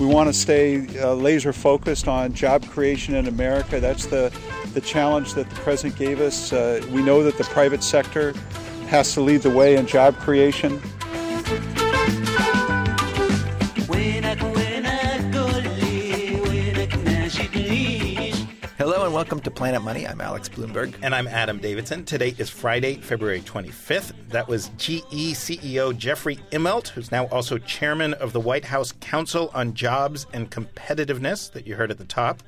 We want to stay uh, laser focused on job creation in America. That's the, the challenge that the President gave us. Uh, we know that the private sector has to lead the way in job creation. Welcome to Planet Money. I'm Alex Blumberg. And I'm Adam Davidson. Today is Friday, February 25th. That was GE CEO Jeffrey Immelt, who's now also chairman of the White House Council on Jobs and Competitiveness, that you heard at the top.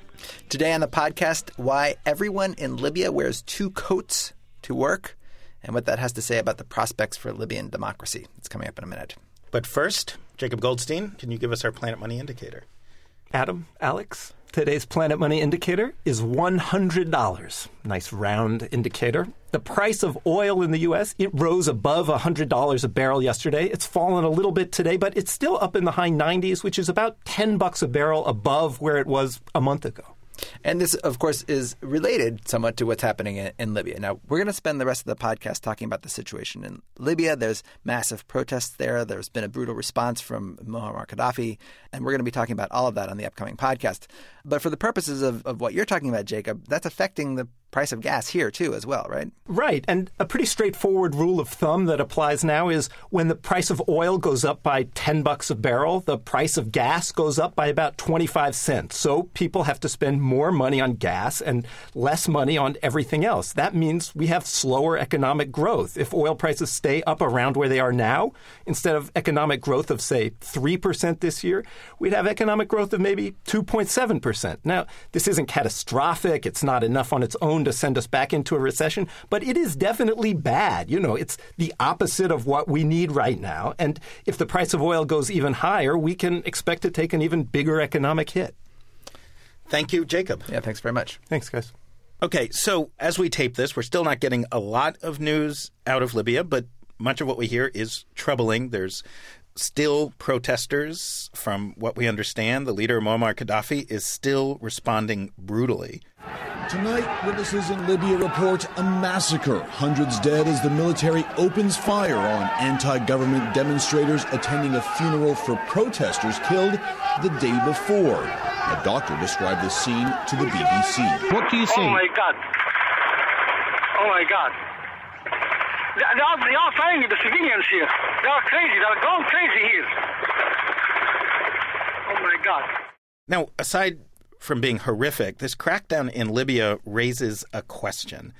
Today on the podcast, why everyone in Libya wears two coats to work and what that has to say about the prospects for Libyan democracy. It's coming up in a minute. But first, Jacob Goldstein, can you give us our Planet Money indicator? Adam, Alex, Today's Planet Money indicator is $100. Nice round indicator. The price of oil in the U.S., it rose above $100 a barrel yesterday. It's fallen a little bit today, but it's still up in the high 90s, which is about 10 bucks a barrel above where it was a month ago. And this, of course, is related somewhat to what's happening in, in Libya. Now, we're going to spend the rest of the podcast talking about the situation in Libya. There's massive protests there. There's been a brutal response from Muammar Gaddafi. And we're going to be talking about all of that on the upcoming podcast. But for the purposes of, of what you're talking about, Jacob, that's affecting the price of gas here too as well, right? Right. And a pretty straightforward rule of thumb that applies now is when the price of oil goes up by 10 bucks a barrel, the price of gas goes up by about 25 cents. So people have to spend more money on gas and less money on everything else. That means we have slower economic growth. If oil prices stay up around where they are now, instead of economic growth of say 3% this year, we'd have economic growth of maybe 2.7%. Now, this isn't catastrophic. It's not enough on its own to send us back into a recession, but it is definitely bad. You know, it's the opposite of what we need right now. And if the price of oil goes even higher, we can expect to take an even bigger economic hit. Thank you, Jacob. Yeah, thanks very much. Thanks, guys. Okay, so as we tape this, we're still not getting a lot of news out of Libya, but much of what we hear is troubling. There's still protesters. From what we understand, the leader, Muammar Gaddafi, is still responding brutally. Tonight, witnesses in Libya report a massacre. Hundreds dead as the military opens fire on anti government demonstrators attending a funeral for protesters killed the day before. A doctor described the scene to the BBC. What do you see? Oh my God. Oh my God. They are, they are fighting the civilians here. They are crazy. They are going crazy here. Oh my God. Now, aside from being horrific, this crackdown in Libya raises a question.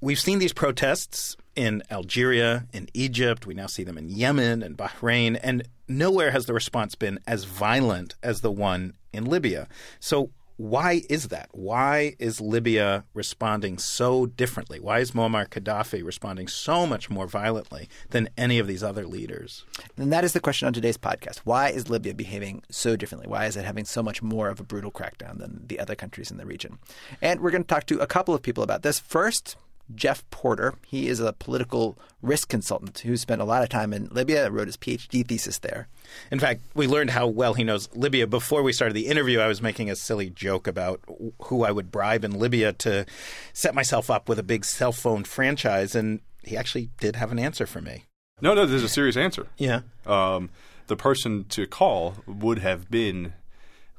We've seen these protests in Algeria, in Egypt. We now see them in Yemen and Bahrain. And nowhere has the response been as violent as the one in Libya. So, why is that? Why is Libya responding so differently? Why is Muammar Gaddafi responding so much more violently than any of these other leaders? And that is the question on today's podcast. Why is Libya behaving so differently? Why is it having so much more of a brutal crackdown than the other countries in the region? And we're going to talk to a couple of people about this. First, Geoff Porter. He is a political risk consultant who spent a lot of time in Libya, wrote his PhD thesis there. In fact, we learned how well he knows Libya before we started the interview. I was making a silly joke about who I would bribe in Libya to set myself up with a big cell phone franchise, and he actually did have an answer for me. No, no, there's a serious answer. Yeah. Um, the person to call would have been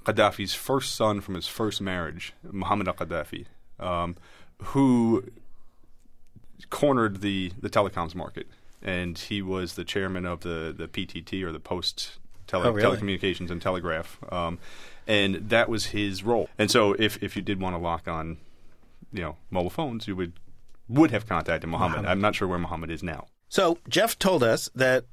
Gaddafi's first son from his first marriage, Muhammad al Gaddafi, um, who cornered the, the telecoms market. And he was the chairman of the, the PTT or the Post Tele- Oh, really? Telecommunications and Telegraph. Um, and that was his role. And so if, if you did want to lock on, you know, mobile phones, you would would have contacted Muhammad. I'm not sure where Muhammad is now. So Geoff told us that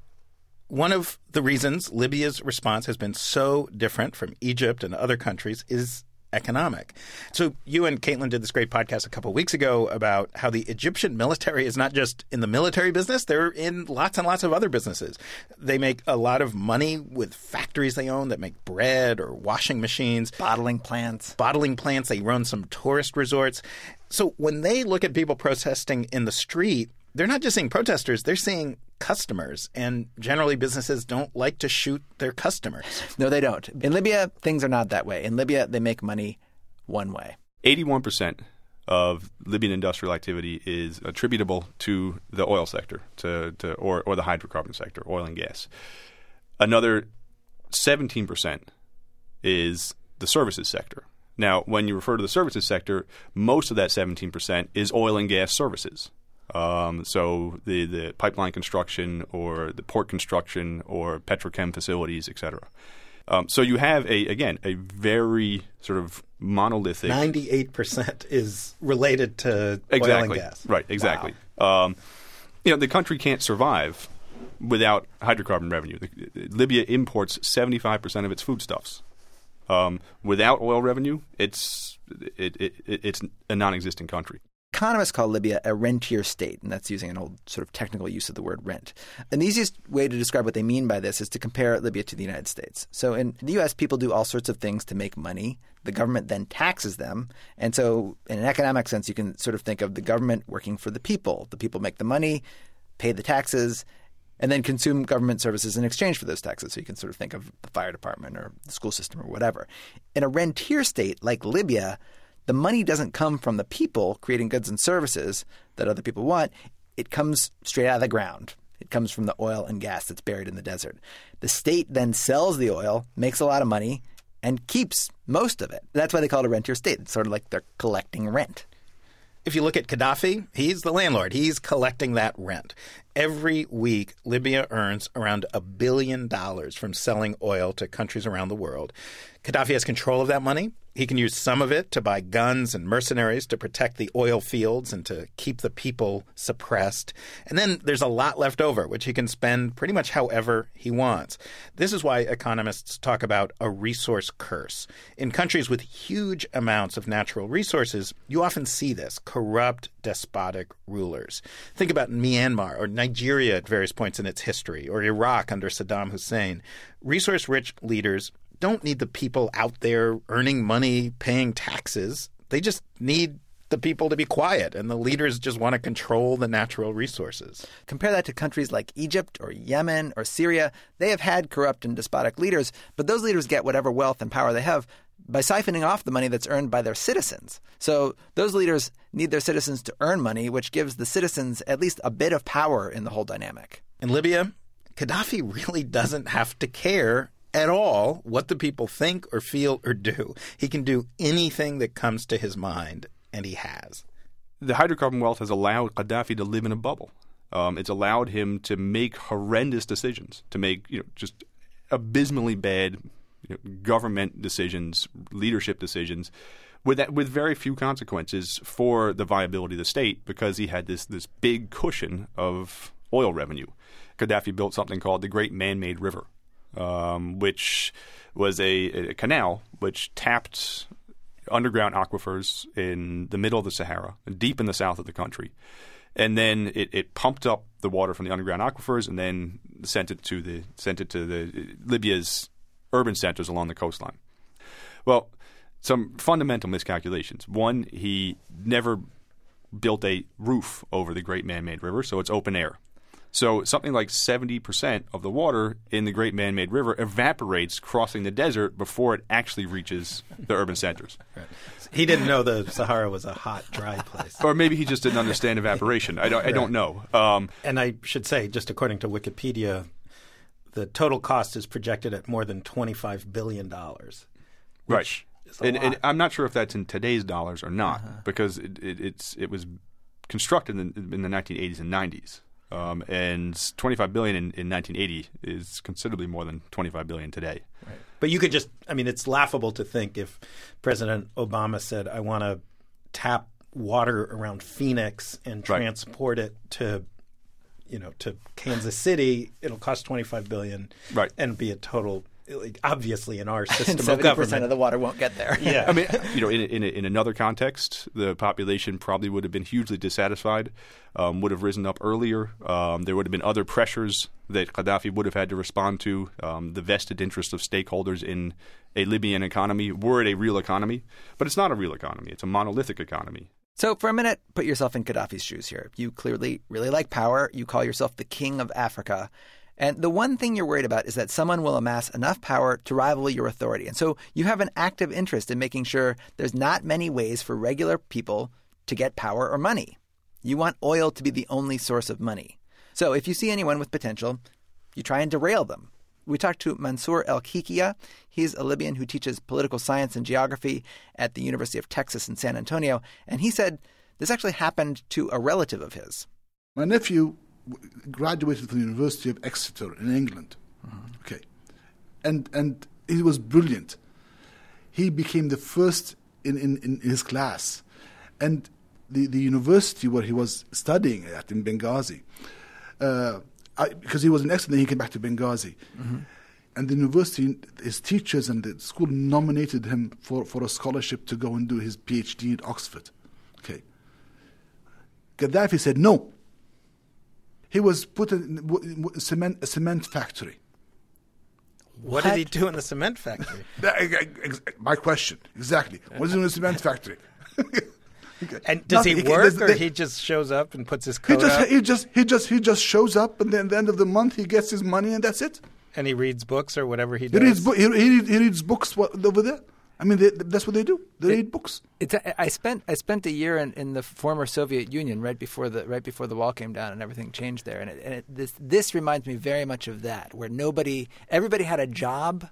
one of the reasons Libya's response has been so different from Egypt and other countries is economic. So you and Caitlin did this great podcast a couple of weeks ago about how the Egyptian military is not just in the military business, they're in lots and lots of other businesses. They make a lot of money with factories they own that make bread or washing machines Bottling plants. bottling plants. They run some tourist resorts. So when they look at people protesting in the street, they're not just seeing protesters, they're seeing customers. And generally, businesses don't like to shoot their customers. No, they don't. In Libya, things are not that way. In Libya, they make money one way. 81% of Libyan industrial activity is attributable to the oil sector, to, to or, or the hydrocarbon sector, oil and gas. Another 17% is the services sector. Now, when you refer to the services sector, most of that 17% is oil and gas services. Um, so the, the pipeline construction or the port construction or petrochem facilities, et cetera. Um, so you have a again a very sort of monolithic. Ninety-eight percent is related to exactly. oil and gas. Right, exactly. Um, you know, the country can't survive without hydrocarbon revenue. The, Libya imports seventy-five percent of its foodstuffs. Um, without oil revenue, it's it, it, it's a non-existent country. Economists call Libya a rentier state, and that's using an old sort of technical use of the word rent. And the easiest way to describe what they mean by this is to compare Libya to the United States. So in the U.S., people do all sorts of things to make money. The government then taxes them. And so, in an economic sense, you can sort of think of the government working for the people. The people make the money, pay the taxes, and then consume government services in exchange for those taxes. So you can sort of think of the fire department or the school system or whatever. In a rentier state like Libya, the money doesn't come from the people creating goods and services that other people want. It comes straight out of the ground. It comes from the oil and gas that's buried in the desert. The state then sells the oil, makes a lot of money, and keeps most of it. That's why they call it a rentier state. It's sort of like they're collecting rent. If you look at Gaddafi, he's the landlord. He's collecting that rent. Every week, Libya earns around a billion dollars from selling oil to countries around the world. Gaddafi has control of that money. He can use some of it to buy guns and mercenaries to protect the oil fields and to keep the people suppressed. And then there's a lot left over, which he can spend pretty much however he wants. This is why economists talk about a resource curse. In countries with huge amounts of natural resources, you often see this corrupt, despotic rulers. Think about Myanmar or Nigeria at various points in its history, or Iraq under Saddam Hussein. Resource rich leaders don't need the people out there earning money, paying taxes. They just need the people to be quiet, and the leaders just want to control the natural resources. Compare that to countries like Egypt or Yemen or Syria. They have had corrupt and despotic leaders, but those leaders get whatever wealth and power they have by siphoning off the money that's earned by their citizens. So those leaders need their citizens to earn money, which gives the citizens at least a bit of power in the whole dynamic. In Libya, Gaddafi really doesn't have to care at all what the people think or feel or do. He can do anything that comes to his mind, and he has. The hydrocarbon wealth has allowed Gaddafi to live in a bubble. Um, it's allowed him to make horrendous decisions, to make you know just abysmally bad you know, government decisions, leadership decisions, with that, with very few consequences for the viability of the state because he had this this big cushion of oil revenue. Gaddafi built something called the Great Man-Made River, um, which was a, a, canal which tapped underground aquifers in the middle of the Sahara, deep in the south of the country. And then it, it pumped up the water from the underground aquifers and then sent it to the sent it to the Libya's urban centers along the coastline. Well, some fundamental miscalculations. One, he never built a roof over the Great Man-Made River, so it's open air. So something like 70% of the water in the Great Man-Made River evaporates crossing the desert before it actually reaches the urban centers. Right. He didn't know the Sahara was a hot, dry place. or maybe he just didn't understand evaporation. I don't, I don't know. Um, and I should say, just according to Wikipedia, the total cost is projected at more than $25 billion. Right. And, and, I'm not sure if that's in today's dollars or not, uh-huh. because it, it, it's it was constructed in, in the 1980s and 90s. Um, and 25 billion in, in 1980 is considerably more than 25 billion today. Right. But you could just, I mean, it's laughable to think if President Obama said, I want to tap water around Phoenix and transport it to, you know, to Kansas City, it'll cost 25 billion right. and be a total like, obviously in our system and of government. percent of the water won't get there. Yeah, I mean, you know, in, in, in another context, the population probably would have been hugely dissatisfied, um, would have risen up earlier. Um, there would have been other pressures that Gaddafi would have had to respond to. Um, the vested interest of stakeholders in a Libyan economy were it a real economy, but it's not a real economy. It's a monolithic economy. So, for a minute, put yourself in Gaddafi's shoes here. You clearly really like power. You call yourself the king of Africa. And the one thing you're worried about is that someone will amass enough power to rival your authority. And so you have an active interest in making sure there's not many ways for regular people to get power or money. You want oil to be the only source of money. So if you see anyone with potential, you try and derail them. we talked to Mansour El-Kikhia. He's a Libyan who teaches political science and geography at the University of Texas in San Antonio. And he said this actually happened to a relative of his. My nephew graduated from the University of Exeter in England. Okay. And, and he was brilliant. He became the first in, in, in his class. And the, the university where he was studying at in Benghazi, uh, I, because he was an excellent, he came back to Benghazi. Mm-hmm. And the university, his teachers and the school nominated him for, for a scholarship to go and do his PhD at Oxford. Okay. Gaddafi said no. He was put in a cement, a cement factory. What, what, did he do in the cement factory? My question, exactly. What is he in the cement factory? And does Nothing. he work, he, or he just shows up and puts his coat he just, up? He just, he just, he just shows up, and then at the end of the month, he gets his money, and that's it. And he reads books or whatever he does. He reads, bo- he, he, he reads books over there. I mean, they, that's what they do. They it, read books. It's a, I spent I spent a year in, in the former Soviet Union right before the right before the wall came down and everything changed there. And, it, and it, this this reminds me very much of that, where nobody everybody had a job,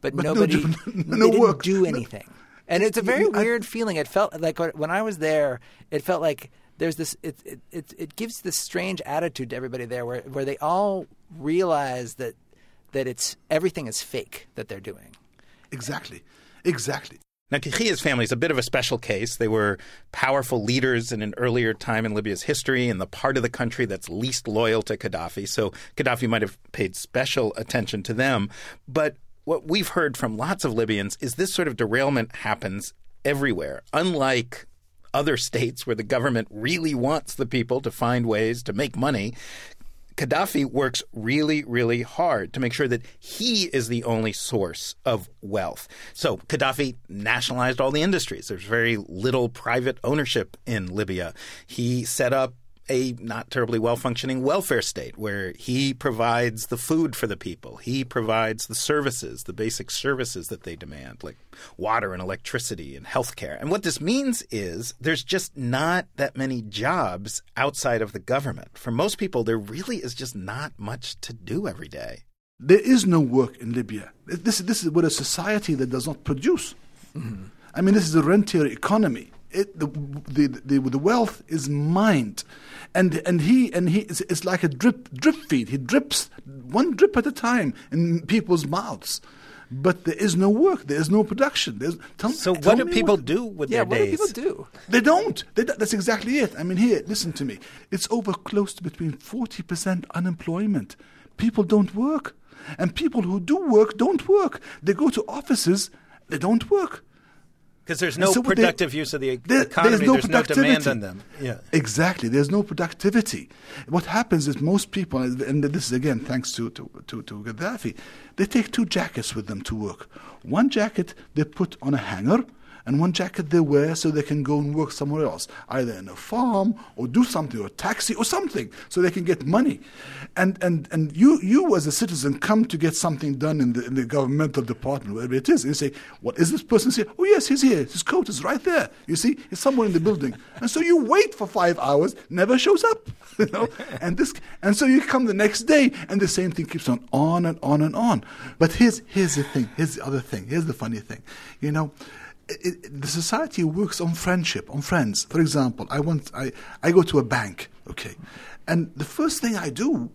but, but nobody no, no didn't work. do anything. No. And it's a very weird feeling. It felt like when I was there, it felt like there's this. It it it, it gives this strange attitude to everybody there, where where they all realize that that it's everything is fake that they're doing. Exactly, exactly. Now, Kikhia's family is a bit of a special case. They were powerful leaders in an earlier time in Libya's history in the part of the country that's least loyal to Gaddafi. So Gaddafi might have paid special attention to them. But what we've heard from lots of Libyans is this sort of derailment happens everywhere. Unlike other states where the government really wants the people to find ways to make money, Gaddafi works really, really hard to make sure that he is the only source of wealth. So Gaddafi nationalized all the industries. There's very little private ownership in Libya. He set up a not terribly well functioning welfare state where he provides the food for the people. He provides the services, the basic services that they demand, like water and electricity and healthcare. And what this means is there's just not that many jobs outside of the government. For most people, there really is just not much to do every day. There is no work in Libya. This, this is what a society that does not produce. Mm-hmm. I mean, this is a rentier economy. It, the, the, the, the, wealth is mined. And, and he, and he it's, it's like a drip, drip feed. He drips one drip at a time in people's mouths. But there is no work. There is no production. There's, tell, so what do people what, do with yeah, their days? Yeah, what do people do? They don't. They, that's exactly it. I mean, here, listen to me. It's over close to between 40% unemployment. People don't work. And people who do work don't work. They go to offices, they don't work. Because there's no so productive they, use of the there, economy. There's no, there's no demand on them. Yeah. Exactly. There's no productivity. What happens is most people, and this is again thanks to, to, to, to Gaddafi, they take two jackets with them to work. One jacket they put on a hanger and one jacket they wear so they can go and work somewhere else, either in a farm or do something or a taxi or something, so they can get money. And and and you you as a citizen come to get something done in the in the governmental department, wherever it is, and you say, What is this person here? Oh yes, he's here. His coat is right there. You see, he's somewhere in the building. And so you wait for five hours, never shows up. You know? and this and so you come the next day and the same thing keeps on on and on and on. But here's here's the thing, here's the other thing, here's the funny thing. You know, it, the society works on friendship, on friends. For example, I want I, I go to a bank, okay, and the first thing I do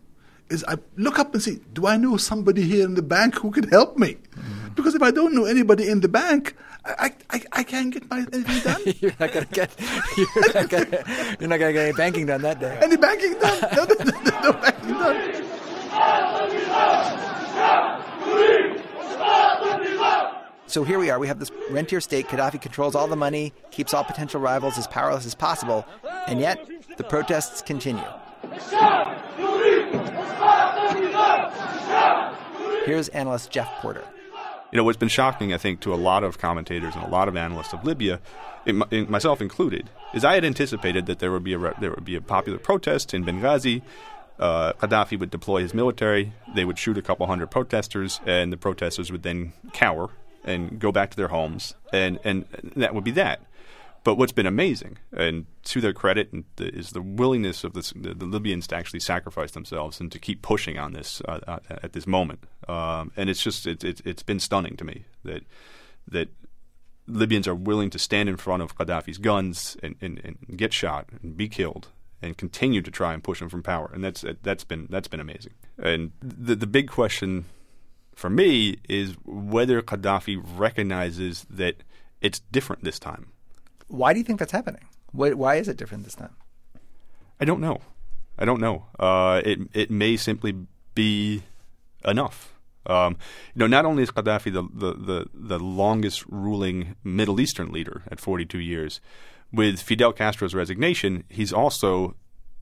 is I look up and see, do I know somebody here in the bank who can help me? Mm-hmm. Because if I don't know anybody in the bank, I, I, I can't get my anything done. you're not gonna get you're not gonna, you're not gonna get any banking done that day. Any banking done? No, no, no, no banking done. So here we are. We have this rentier state. Gaddafi controls all the money, keeps all potential rivals as powerless as possible, and yet the protests continue. Here's analyst Geoff Porter. You know, what's been shocking, I think, to a lot of commentators and a lot of analysts of Libya, myself included, is I had anticipated that there would be a there would be a popular protest in Benghazi. Uh, Gaddafi would deploy his military. They would shoot a couple hundred protesters, and the protesters would then cower and go back to their homes, and, and that would be that. but what's been amazing, and to their credit, is the willingness of the, the, Libyans to actually sacrifice themselves and to keep pushing on this uh, uh, at this moment. Um, and it's just it, it, it's been stunning to me that that Libyans are willing to stand in front of Gaddafi's guns and, and, and get shot and be killed and continue to try and push him from power. And that's that's been that's been amazing. And the the big question for me is whether Gaddafi recognizes that it's different this time. Why do you think that's happening? Why is it different this time? I don't know. I don't know. Uh, it it may simply be enough. Um, you know, not only is Gaddafi the, the, the, the, longest ruling Middle Eastern leader at 42 years, with Fidel Castro's resignation, he's also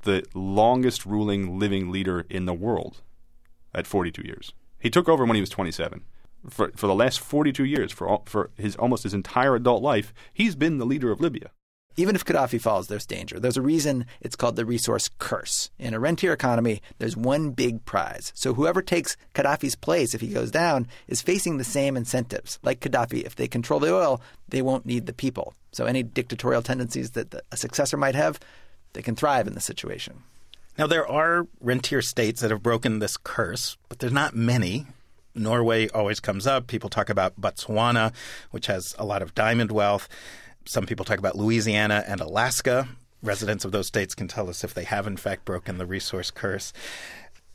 the longest ruling living leader in the world at 42 years. He took over when he was 27. For, for the last 42 years, for, all, for his almost his entire adult life, he's been the leader of Libya. Even if Gaddafi falls, there's danger. There's a reason it's called the resource curse. In a rentier economy, there's one big prize. So whoever takes Gaddafi's place if he goes down is facing the same incentives. Like Gaddafi, if they control the oil, they won't need the people. So any dictatorial tendencies that a successor might have, they can thrive in the situation. Now, there are rentier states that have broken this curse, but there's not many. Norway always comes up. People talk about Botswana, which has a lot of diamond wealth. Some people talk about Louisiana and Alaska. Residents of those states can tell us if they have, in fact, broken the resource curse.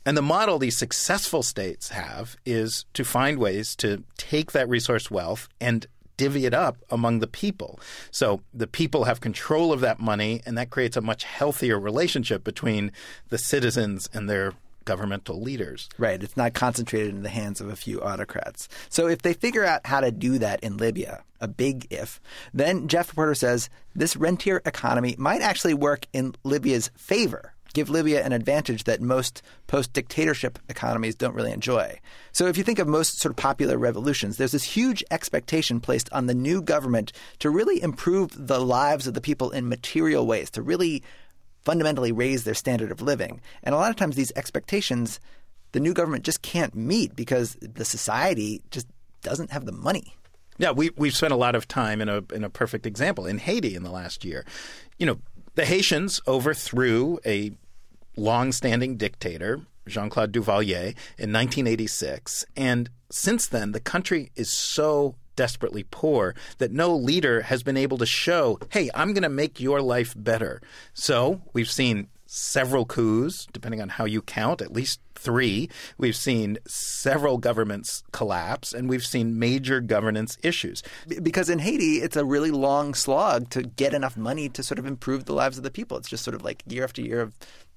And the model these successful states have is to find ways to take that resource wealth and divvy it up among the people. So the people have control of that money, and that creates a much healthier relationship between the citizens and their governmental leaders. Right. It's not concentrated in the hands of a few autocrats. So if they figure out how to do that in Libya, a big if, then Geoff Porter says this rentier economy might actually work in Libya's favor give Libya an advantage that most post dictatorship economies don't really enjoy. So, if you think of most sort of popular revolutions, there's this huge expectation placed on the new government to really improve the lives of the people in material ways, to really fundamentally raise their standard of living. And a lot of times, these expectations the new government just can't meet because the society just doesn't have the money. Yeah, we we've spent a lot of time in a in a perfect example in Haiti in the last year. You know, the Haitians overthrew a long-standing dictator, Jean-Claude Duvalier, in 1986, and since then the country is so desperately poor that no leader has been able to show, "Hey, I'm going to make your life better." So, we've seen several coups, depending on how you count, at least three. We've seen several governments collapse, and we've seen major governance issues. Because in Haiti, it's a really long slog to get enough money to sort of improve the lives of the people. It's just sort of like year after year of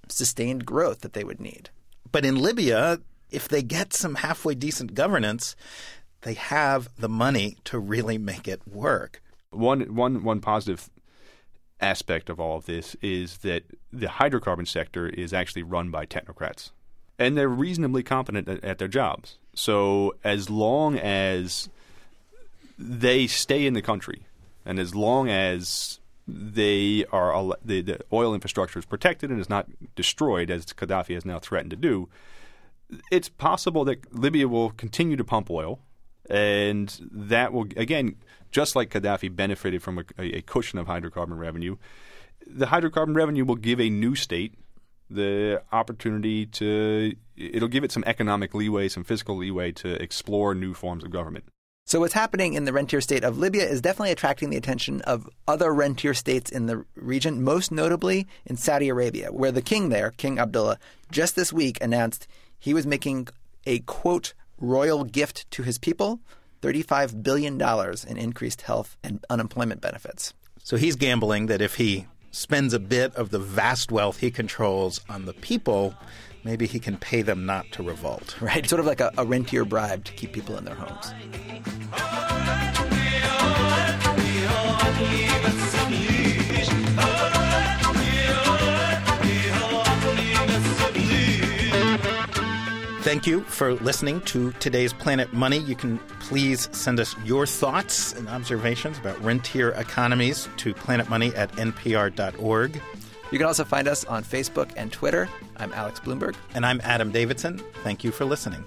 sustained growth that they would need. But in Libya, if they get some halfway decent governance, they have the money to really make it work. One, one, one positive aspect of all of this is that the hydrocarbon sector is actually run by technocrats. And they're reasonably competent at, at their jobs. So as long as they stay in the country and as long as they are the, the oil infrastructure is protected and is not destroyed as Gaddafi has now threatened to do, it's possible that Libya will continue to pump oil and that will again just like Gaddafi benefited from a, a, cushion of hydrocarbon revenue, the hydrocarbon revenue will give a new state the opportunity to, it'll give it some economic leeway, some fiscal leeway to explore new forms of government. So, what's happening in the rentier state of Libya is definitely attracting the attention of other rentier states in the region, most notably in Saudi Arabia, where the king there, King Abdullah, just this week announced he was making a quote, royal gift to his people $35 billion in increased health and unemployment benefits. So he's gambling that if he spends a bit of the vast wealth he controls on the people, maybe he can pay them not to revolt. Right, sort of like a, a rentier bribe to keep people in their homes. Thank you for listening to today's Planet Money. You can please send us your thoughts and observations about rentier economies to planetmoney at npr.org. You can also find us on Facebook and Twitter. I'm Alex Blumberg. And I'm Adam Davidson. Thank you for listening.